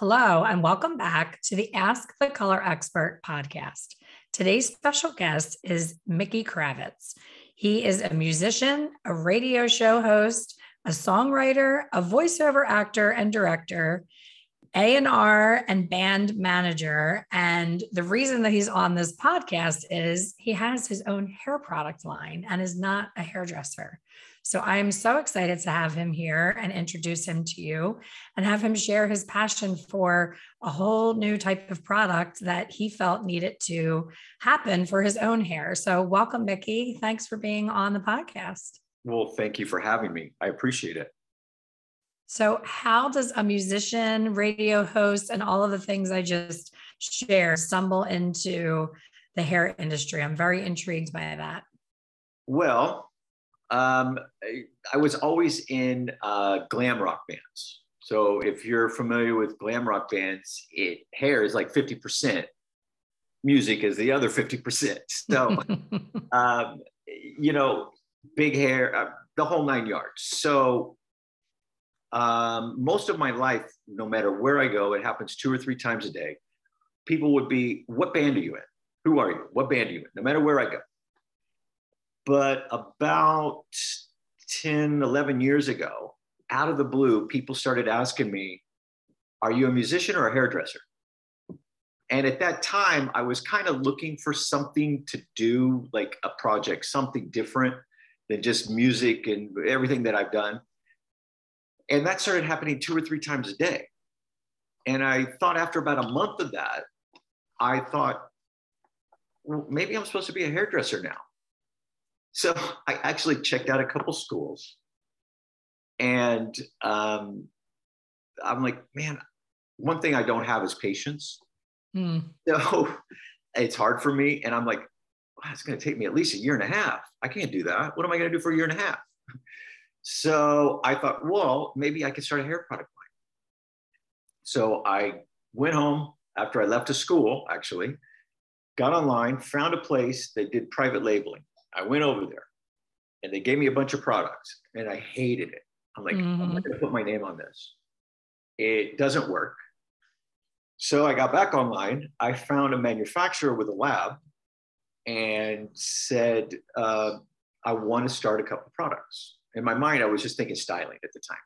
Hello, and welcome back to the Ask the Color Expert podcast. Today's special guest is Mickey Kravitz. He is a musician, a radio show host, a songwriter, a voiceover actor and director, A&R and band manager. And the reason that he's on this podcast is he has his own hair product line and is not a hairdresser. So I am so excited to have him here and introduce him to you and have him share his passion for a whole new type of product that he felt needed to happen for his own hair. So welcome, Mickey. Thanks for being on the podcast. Well, thank you for having me. I appreciate it. So, how does a musician, radio host, and all of the things I just shared stumble into the hair industry? I'm very intrigued by that. Well, um, I was always in uh, glam rock bands. So if you're familiar with glam rock bands, it hair is like 50%. Music is the other 50%. So, um, you know, big hair, uh, the whole nine yards. So um, most of my life, no matter where I go, it happens two or three times a day. People would be, what band are you in? Who are you? What band are you in? No matter where I go. But about 10, 11 years ago, out of the blue, people started asking me, Are you a musician or a hairdresser? And at that time, I was kind of looking for something to do, like a project, something different than just music and everything that I've done. And that started happening two or three times a day. And I thought after about a month of that, I thought, well, maybe I'm supposed to be a hairdresser now. So I actually checked out a couple schools, and um, I'm like, man, one thing I don't have is patience. Hmm. So it's hard for me, and I'm like, wow, it's going to take me at least a year and a half. I can't do that. What am I going to do for a year and a half? So I thought, well, maybe I could start a hair product line. So I went home after I left to school, actually, got online, found a place that did private labeling. I went over there and they gave me a bunch of products and I hated it. I'm like, mm-hmm. I'm not going to put my name on this. It doesn't work. So I got back online. I found a manufacturer with a lab and said, uh, I want to start a couple products. In my mind, I was just thinking styling at the time.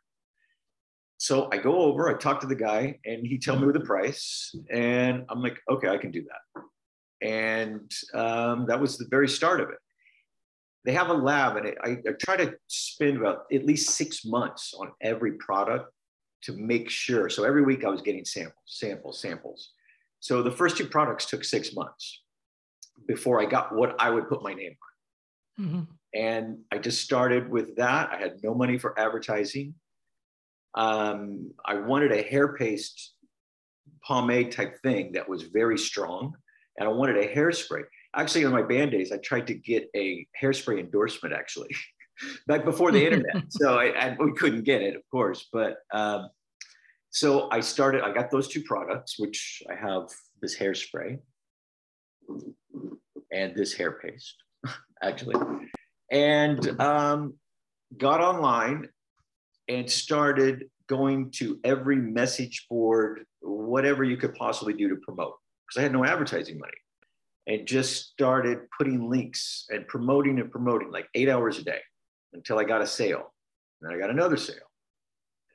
So I go over, I talk to the guy, and he tell me the price, and I'm like, okay, I can do that. And um, that was the very start of it they have a lab and I, I try to spend about at least six months on every product to make sure. So every week I was getting samples, samples, samples. So the first two products took six months before I got what I would put my name on. Mm-hmm. And I just started with that. I had no money for advertising. Um, I wanted a hair paste pomade type thing that was very strong. And I wanted a hairspray actually on my band days, I tried to get a hairspray endorsement actually back before the internet. so I, I, we couldn't get it, of course. But um, so I started, I got those two products, which I have this hairspray and this hair paste, actually, and um, got online and started going to every message board, whatever you could possibly do to promote, because I had no advertising money and just started putting links and promoting and promoting like eight hours a day until I got a sale. And then I got another sale,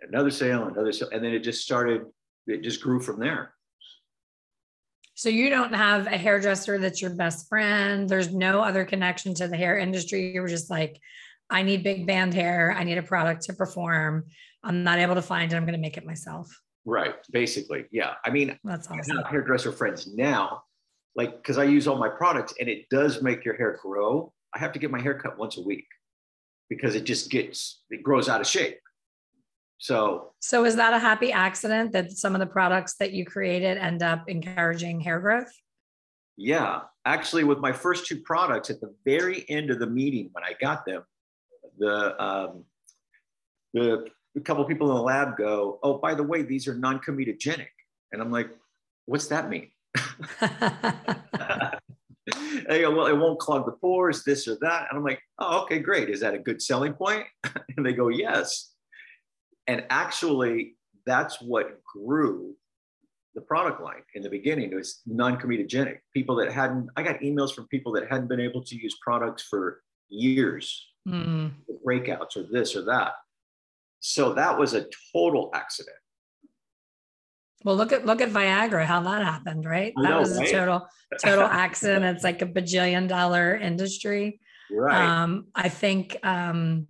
another sale, another sale. And then it just started, it just grew from there. So you don't have a hairdresser that's your best friend. There's no other connection to the hair industry. You were just like, I need big band hair. I need a product to perform. I'm not able to find it. I'm going to make it myself. Right. Basically. Yeah. I mean, that's awesome. I have hairdresser friends now like because I use all my products and it does make your hair grow. I have to get my hair cut once a week because it just gets it grows out of shape. So, so is that a happy accident that some of the products that you created end up encouraging hair growth? Yeah, actually, with my first two products, at the very end of the meeting when I got them, the um, the a couple people in the lab go, "Oh, by the way, these are non-comedogenic," and I'm like, "What's that mean?" they go, "Well, it won't clog the pores, this or that," and I'm like, "Oh, okay, great. Is that a good selling point?" and they go, "Yes." And actually, that's what grew the product line in the beginning. It was non-comedogenic. People that hadn't, I got emails from people that hadn't been able to use products for years, mm. breakouts or this or that. So that was a total accident. Well, look at look at Viagra, how that happened, right? That know, was right? a total total accident. It's like a bajillion dollar industry. Right. Um, I think um,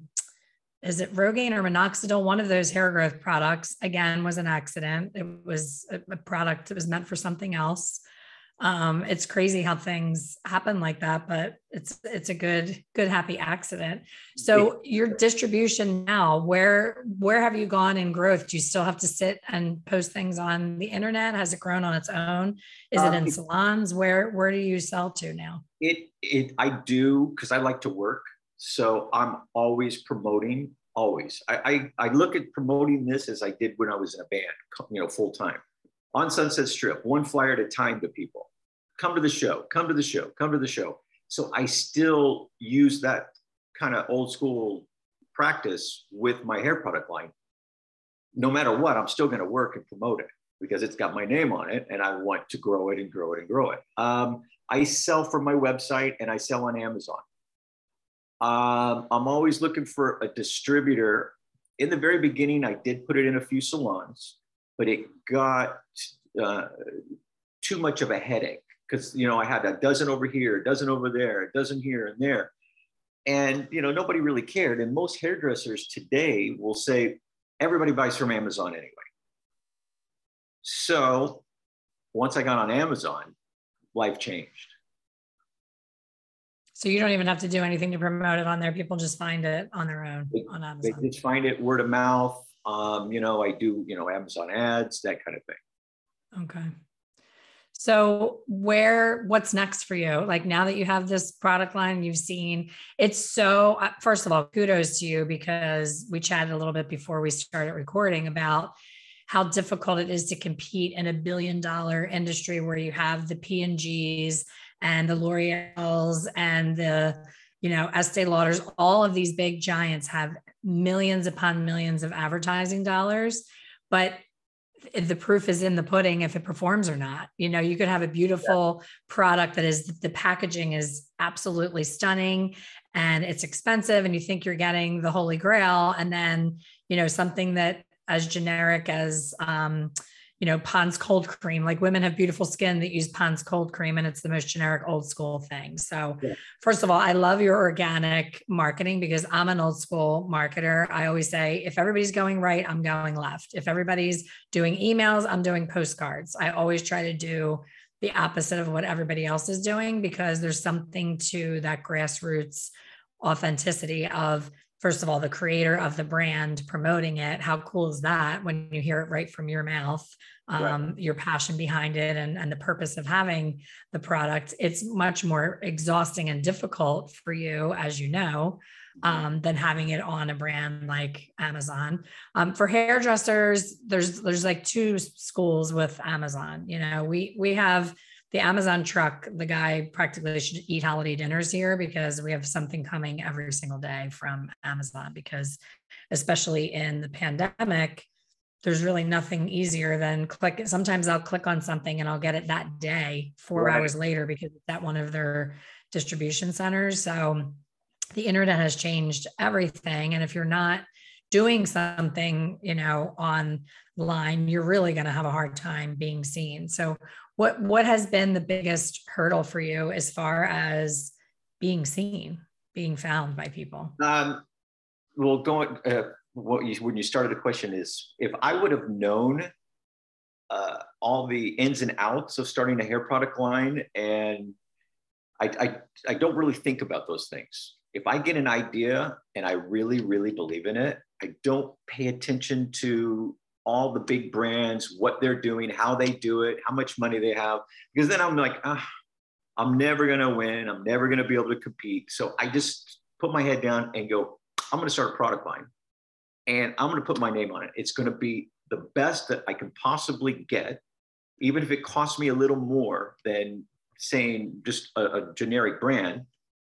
is it Rogaine or minoxidil? One of those hair growth products, again, was an accident. It was a, product that was meant for something else. Um, it's crazy how things happen like that, but it's it's a good good happy accident. So your distribution now, where where have you gone in growth? Do you still have to sit and post things on the internet? Has it grown on its own? Is it in um, salons? Where where do you sell to now? It it I do because I like to work. So I'm always promoting, always. I, I, I look at promoting this as I did when I was in a band, you know, full time on Sunset Strip, one flyer at a time to people. Come to the show, come to the show, come to the show. So I still use that kind of old school practice with my hair product line. No matter what, I'm still going to work and promote it because it's got my name on it and I want to grow it and grow it and grow it. Um, I sell from my website and I sell on Amazon. Um, I'm always looking for a distributor. In the very beginning, I did put it in a few salons, but it got uh, too much of a headache because you know I had a dozen over here, a dozen over there, a dozen here and there, and you know nobody really cared. And most hairdressers today will say everybody buys from Amazon anyway. So once I got on Amazon, life changed. So you don't even have to do anything to promote it on there. People just find it on their own they, on Amazon. They just find it word of mouth. Um, you know, I do, you know, Amazon ads, that kind of thing. Okay. So where what's next for you? Like now that you have this product line you've seen, it's so uh, first of all, kudos to you because we chatted a little bit before we started recording about how difficult it is to compete in a billion dollar industry where you have the P&Gs and the L'Oreal's and the, you know, Estee Lauders, all of these big giants have millions upon millions of advertising dollars. But the proof is in the pudding if it performs or not. You know, you could have a beautiful yeah. product that is the packaging is absolutely stunning and it's expensive and you think you're getting the holy grail and then, you know, something that as generic as um, you know, Pond's cold cream. Like women have beautiful skin that use Pond's cold cream, and it's the most generic old school thing. So, yeah. first of all, I love your organic marketing because I'm an old school marketer. I always say, if everybody's going right, I'm going left. If everybody's doing emails, I'm doing postcards. I always try to do the opposite of what everybody else is doing because there's something to that grassroots authenticity of first of all the creator of the brand promoting it how cool is that when you hear it right from your mouth um, right. your passion behind it and, and the purpose of having the product it's much more exhausting and difficult for you as you know mm-hmm. um, than having it on a brand like amazon um, for hairdressers there's there's like two schools with amazon you know we we have the Amazon truck, the guy practically should eat holiday dinners here because we have something coming every single day from Amazon. Because, especially in the pandemic, there's really nothing easier than click. Sometimes I'll click on something and I'll get it that day, four right. hours later, because it's at one of their distribution centers. So the internet has changed everything. And if you're not doing something, you know, online, you're really going to have a hard time being seen. So what what has been the biggest hurdle for you as far as being seen, being found by people? Um, well, going uh, what you when you started the question is if I would have known uh, all the ins and outs of starting a hair product line, and I, I I don't really think about those things. If I get an idea and I really really believe in it, I don't pay attention to all the big brands, what they're doing, how they do it, how much money they have, because then I'm like, ah, I'm never going to win. I'm never going to be able to compete. So I just put my head down and go, I'm going to start a product line and I'm going to put my name on it. It's going to be the best that I can possibly get, even if it costs me a little more than saying just a, a generic brand.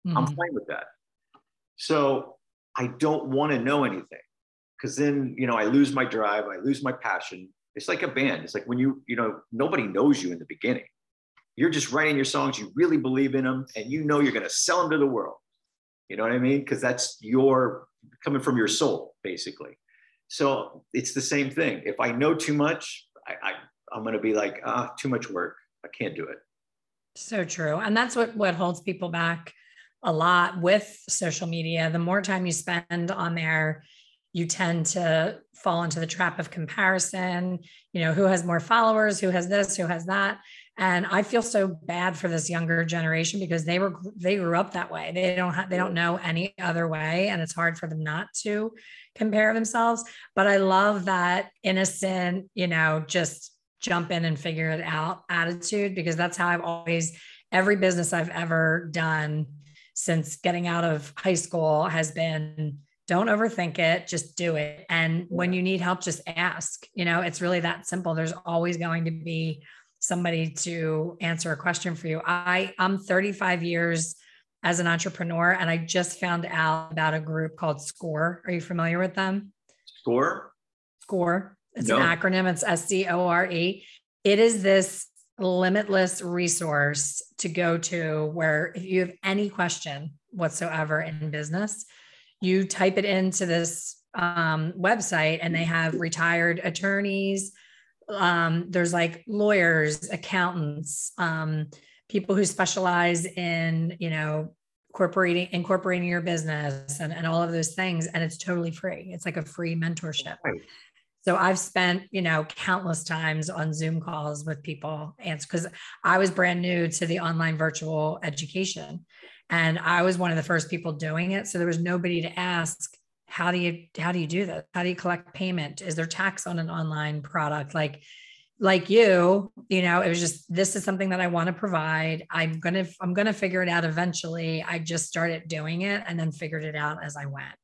Mm-hmm. I'm fine with that. So I don't want to know anything because then, you know, I lose my drive, I lose my passion. It's like a band. It's like when you, you know, nobody knows you in the beginning. You're just writing your songs, you really believe in them, and you know you're going to sell them to the world. You know what I mean? Because that's your coming from your soul, basically. So it's the same thing. If I know too much, I, I I'm going to be like, ah, too much work. I can't do it. So true. And that's what what holds people back a lot with social media. The more time you spend on there, you tend to fall into the trap of comparison. You know, who has more followers, who has this, who has that. And I feel so bad for this younger generation because they were they grew up that way. They don't have they don't know any other way, and it's hard for them not to compare themselves. But I love that innocent, you know, just jump in and figure it out attitude because that's how I've always every business I've ever done since getting out of high school has been don't overthink it just do it. And when you need help just ask you know it's really that simple. There's always going to be somebody to answer a question for you. I i'm 35 years as an entrepreneur and i just found out about a group called score. Are you familiar with them? Score? Score. It's no. an acronym, it's S C O R E. It is this limitless resource to go to where if you have any question whatsoever in business, you type it into this um, website and they have retired attorneys. Um, there's like lawyers, accountants, um, people who specialize in, you know, incorporating incorporating your business and, and all of those things and it's totally free it's like a free mentorship right. So I've spent, you know, countless times on Zoom calls with people and because I was brand new to the online virtual education and I was one of the first people doing it. So there was nobody to ask, how do you how do you do this? How do you collect payment? Is there tax on an online product? Like like you, you know, it was just this is something that I want to provide. I'm gonna I'm gonna figure it out eventually. I just started doing it and then figured it out as I went.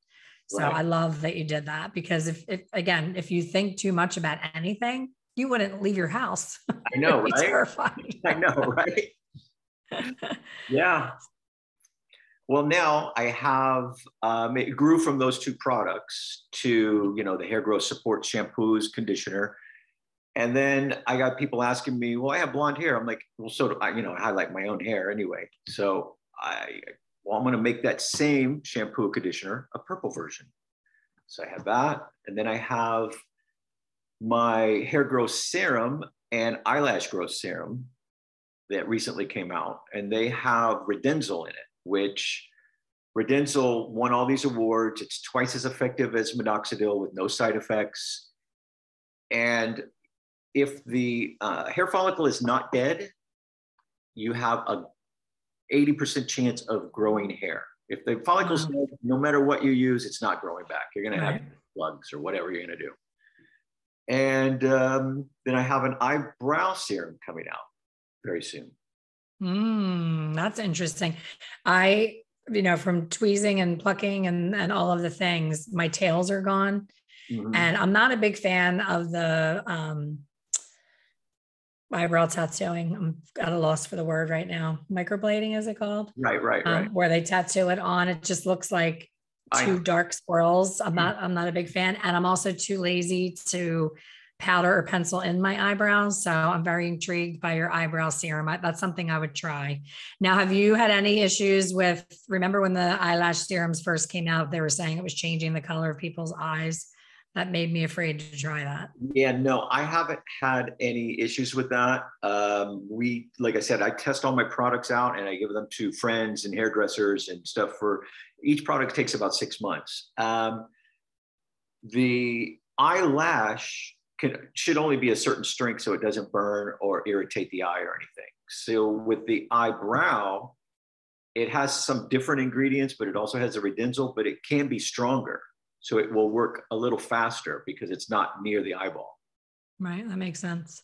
So right. I love that you did that because if, if, again, if you think too much about anything, you wouldn't leave your house. I know, right? Terrifying. I know, right? yeah. Well, now I have um, it grew from those two products to you know the hair growth support shampoos, conditioner, and then I got people asking me, "Well, I have blonde hair." I'm like, "Well, so do I." You know, I like my own hair anyway. So I well, I'm going to make that same shampoo conditioner a purple version. So I have that. And then I have my hair growth serum and eyelash growth serum that recently came out. And they have Redensyl in it, which Redensyl won all these awards. It's twice as effective as minoxidil with no side effects. And if the uh, hair follicle is not dead, you have a 80% chance of growing hair. If the follicles, wow. no matter what you use, it's not growing back. You're going right. to have plugs or whatever you're going to do. And um, then I have an eyebrow serum coming out very soon. Mm, that's interesting. I, you know, from tweezing and plucking and, and all of the things, my tails are gone. Mm-hmm. And I'm not a big fan of the um, eyebrow tattooing. I'm at a loss for the word right now. Microblading is it called? Right, right, um, right. Where they tattoo it on. It just looks like two dark swirls. I'm not. I'm not a big fan, and I'm also too lazy to powder or pencil in my eyebrows. So I'm very intrigued by your eyebrow serum. I, that's something I would try. Now, have you had any issues with? Remember when the eyelash serums first came out? They were saying it was changing the color of people's eyes that made me afraid to try that. Yeah, no, I haven't had any issues with that. Um, we, like I said, I test all my products out and I give them to friends and hairdressers and stuff for each product takes about six months. Um, the eyelash can, should only be a certain strength so it doesn't burn or irritate the eye or anything. So with the eyebrow, it has some different ingredients, but it also has a Redensyl, but it can be stronger So it will work a little faster because it's not near the eyeball. Right. That makes sense.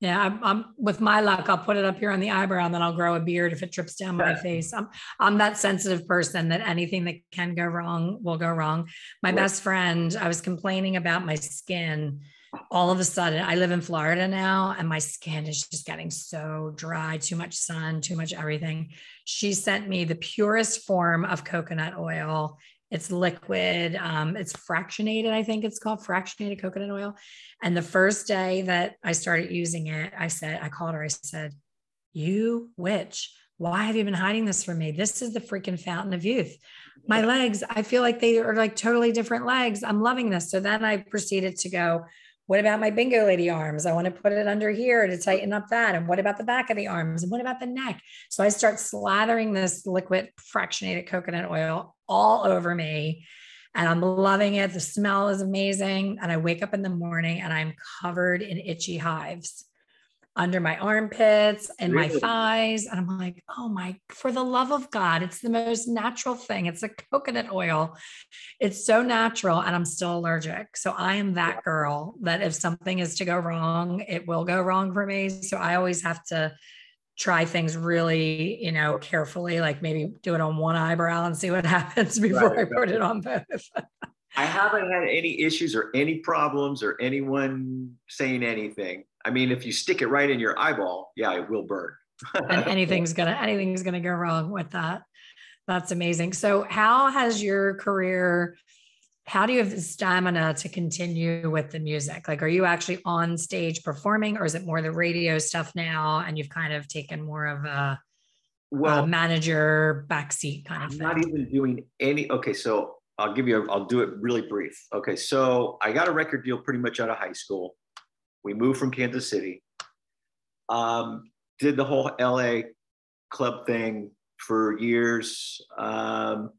Yeah, I'm, I'm, with my luck, I'll put it up here on the eyebrow and then I'll grow a beard if it drips down my face. I'm I'm that sensitive person that anything that can go wrong will go wrong. My right. best friend, I was complaining about my skin. All of a sudden, I live in Florida now and my skin is just getting so dry, too much sun, too much everything. She sent me the purest form of coconut oil it's liquid. Um, it's fractionated, I think it's called fractionated coconut oil. And the first day that I started using it, I said, I called her, I said, You witch, why have you been hiding this from me? This is the freaking fountain of youth. My legs, I feel like they are like totally different legs. I'm loving this. So then I proceeded to go, what about my bingo lady arms? I want to put it under here to tighten up that. And what about the back of the arms? And what about the neck? So I start slathering this liquid fractionated coconut oil all over me. And I'm loving it. The smell is amazing. And I wake up in the morning and I'm covered in itchy hives under my armpits and really? my thighs. And I'm like, oh my, for the love of God, it's the most natural thing. It's a coconut oil. It's so natural and I'm still allergic. So I am that girl that if something is to go wrong, it will go wrong for me. So I always have to try things really, you know, carefully, like maybe do it on one eyebrow and see what happens before right, I put it on both. I haven't had any issues or any problems or anyone saying anything. I mean, if you stick it right in your eyeball, yeah, it will burn. and anything's gonna anything's gonna go wrong with that. That's amazing. So, how has your career? How do you have the stamina to continue with the music? Like, are you actually on stage performing, or is it more the radio stuff now? And you've kind of taken more of a well, a manager backseat kind of I'm thing. Not even doing any. Okay, so I'll give you. A, I'll do it really brief. Okay, so I got a record deal pretty much out of high school. We moved from Kansas City. Um, did the whole LA club thing for years. Um,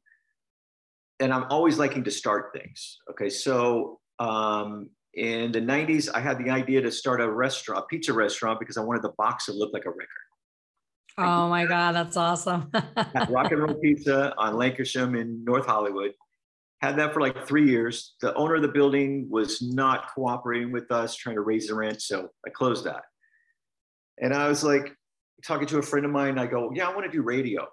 and I'm always liking to start things. Okay, so um, in the 90s, I had the idea to start a restaurant, a pizza restaurant, because I wanted the box to look like a record. Oh my God, that's awesome. Rock and Roll Pizza on Lankershim in North Hollywood had that for like three years. The owner of the building was not cooperating with us, trying to raise the rent. So I closed that. And I was like talking to a friend of mine. I go, Yeah, I want to do radio.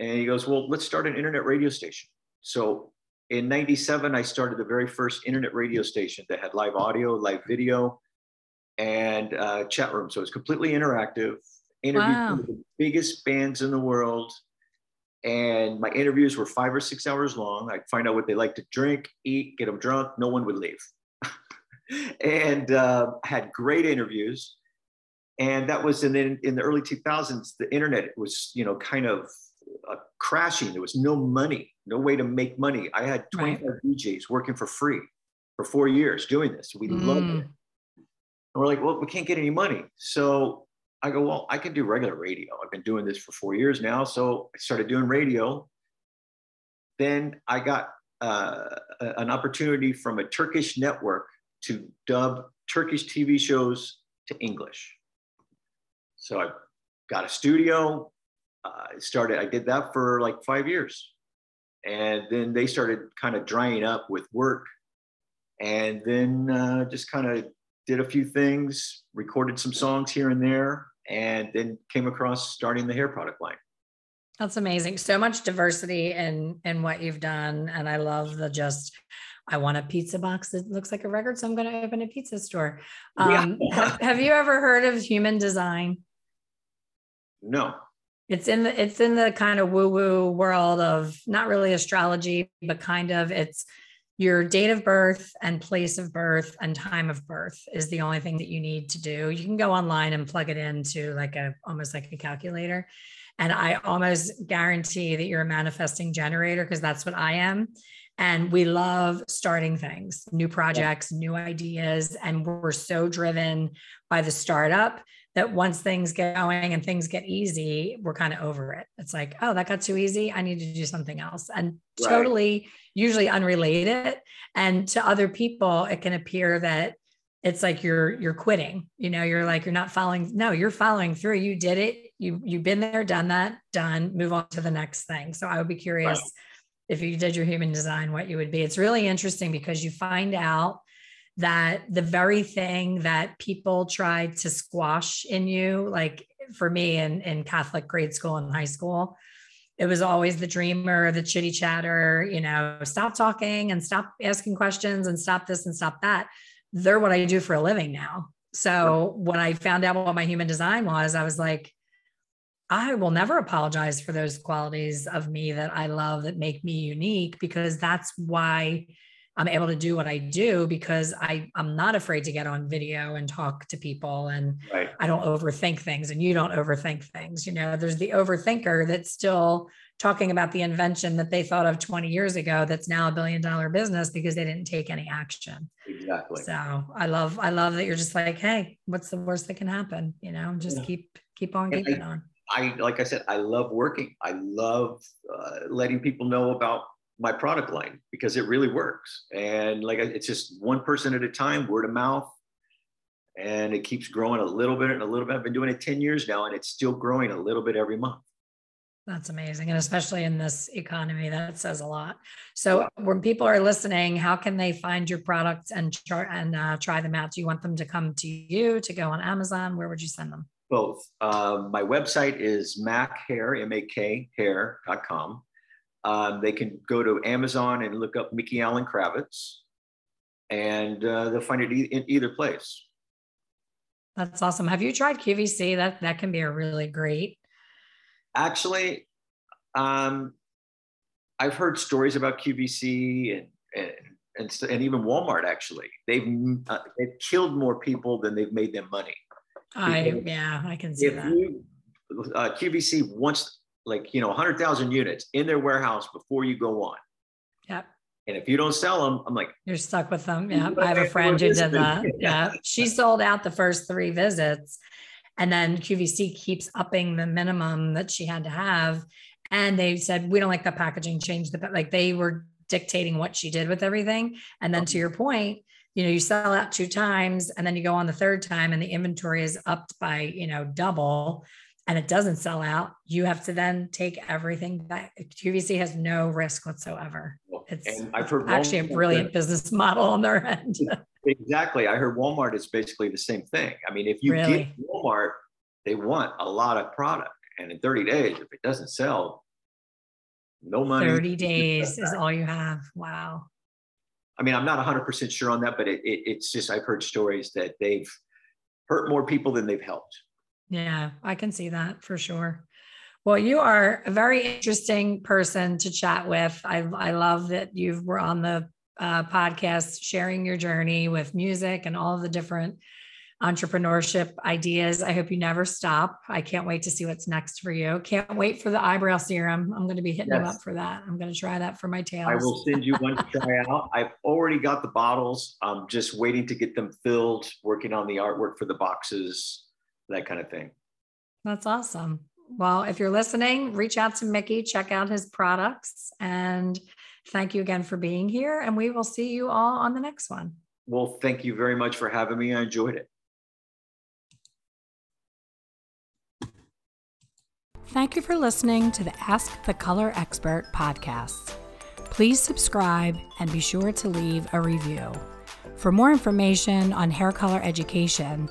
And he goes, Well, let's start an internet radio station. So in 97, I started the very first internet radio station that had live audio, live video, and uh, chat room. So it's completely interactive. Interviewed wow. the biggest bands in the world and my interviews were five or six hours long. I'd find out what they like to drink, eat, get them drunk. No one would leave. and uh, had great interviews. And that was in the, in the early 2000s. The internet was, you know, kind of uh, crashing. There was no money, no way to make money. I had 25 right. DJs working for free for four years doing this. We mm. loved it. And we're like, well, we can't get any money. So I go, well, I can do regular radio. I've been doing this for four years now. So I started doing radio. Then I got uh, an opportunity from a Turkish network to dub Turkish TV shows to English. So I got a studio. Uh, I started, I did that for like five years. And then they started kind of drying up with work. And then uh, just kind of did a few things, recorded some songs here and there and then came across starting the hair product line. That's amazing. So much diversity in in what you've done, and I love the just. I want a pizza box that looks like a record, so I'm going to open a pizza store. Um, yeah. have, have you ever heard of human design? No. It's in the it's in the kind of woo woo world of not really astrology, but kind of it's your date of birth and place of birth and time of birth is the only thing that you need to do. You can go online and plug it into like a almost like a calculator. And I almost guarantee that you're a manifesting generator because that's what I am. And we love starting things, new projects, new ideas. And we're so driven by the startup that once things get going and things get easy, we're kind of over it. It's like, oh, that got too easy. I need to do something else. And right. totally, usually unrelated. And to other people, it can appear that it's like you're you're quitting. You know, you're like, you're not following. No, you're following through. You did it. You you've been there, done that, done. Move on to the next thing. So I would be curious. If you did your human design, what you would be. It's really interesting because you find out that the very thing that people tried to squash in you, like for me in, in Catholic grade school and high school, it was always the dreamer, the chitty chatter, you know, stop talking and stop asking questions and stop this and stop that. They're what I do for a living now. So when I found out what my human design was, I was like, I will never apologize for those qualities of me that I love that make me unique because that's why I'm able to do what I do because I, I'm not afraid to get on video and talk to people and right. I don't overthink things and you don't overthink things. You know, there's the overthinker that's still talking about the invention that they thought of 20 years ago that's now a billion dollar business because they didn't take any action. Exactly. So I love, I love that you're just like, hey, what's the worst that can happen? You know, just yeah. keep, keep on keeping I, on. I, like I said, I love working. I love uh, letting people know about my product line because it really works. And like, it's just one person at a time, word of mouth. And it keeps growing a little bit and a little bit. I've been doing it 10 years now and it's still growing a little bit every month. That's amazing. And especially in this economy, that says a lot. So when people are listening, how can they find your products and chart and uh, try them out? Do you want them to come to you to go on Amazon? Where would you send them? Both. Uh, my website is makhair, M-A-K hair.com. Um, they can go to Amazon and look up Mickey Allen Kravitz and uh, they'll find it e- in either place. That's awesome. Have you tried QVC? That that can be a really great Actually, um, I've heard stories about QVC and, and and, and even Walmart. Actually, they've uh, they've killed more people than they've made them money. I yeah, I can see that. You, uh, QVC wants like you know 100,000 units in their warehouse before you go on. Yep. And if you don't sell them, I'm like, you're stuck with them. Yeah. I have a friend who did that. Yeah. She sold out the first three visits and then QVC keeps upping the minimum that she had to have. And they said, we don't like the packaging, change the, like they were dictating what she did with everything. And then to uh-huh. your point, you know, you sell out two times and then you go on the third time and the inventory is upped by, you know, double and it doesn't sell out, you have to then take everything back. QVC has no risk whatsoever. It's actually a brilliant business model on their end. Exactly. I heard Walmart is basically the same thing. I mean, if you really? get Walmart, they want a lot of product. And in 30 days, if it doesn't sell, no money. 30 days is all you have. Wow. I mean, I'm not 100% sure on that, but it, it, it's just, I've heard stories that they've hurt more people than they've helped. Yeah, I can see that for sure. Well, you are a very interesting person to chat with. I, I love that you were on the uh, podcast sharing your journey with music and all the different entrepreneurship ideas. I hope you never stop. I can't wait to see what's next for you. Can't wait for the eyebrow serum. I'm going to be hitting yes. you up for that. I'm going to try that for my tail. I will send you one to try out. I've already got the bottles. I'm just waiting to get them filled, working on the artwork for the boxes, that kind of thing. That's awesome. Well, if you're listening, reach out to Mickey, check out his products and Thank you again for being here, and we will see you all on the next one. Well, thank you very much for having me. I enjoyed it. Thank you for listening to the Ask the Color Expert podcast. Please subscribe and be sure to leave a review. For more information on hair color education,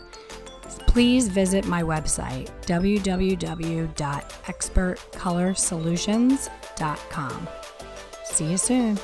please visit my website, www.expertcolorsolutions.com. See you soon.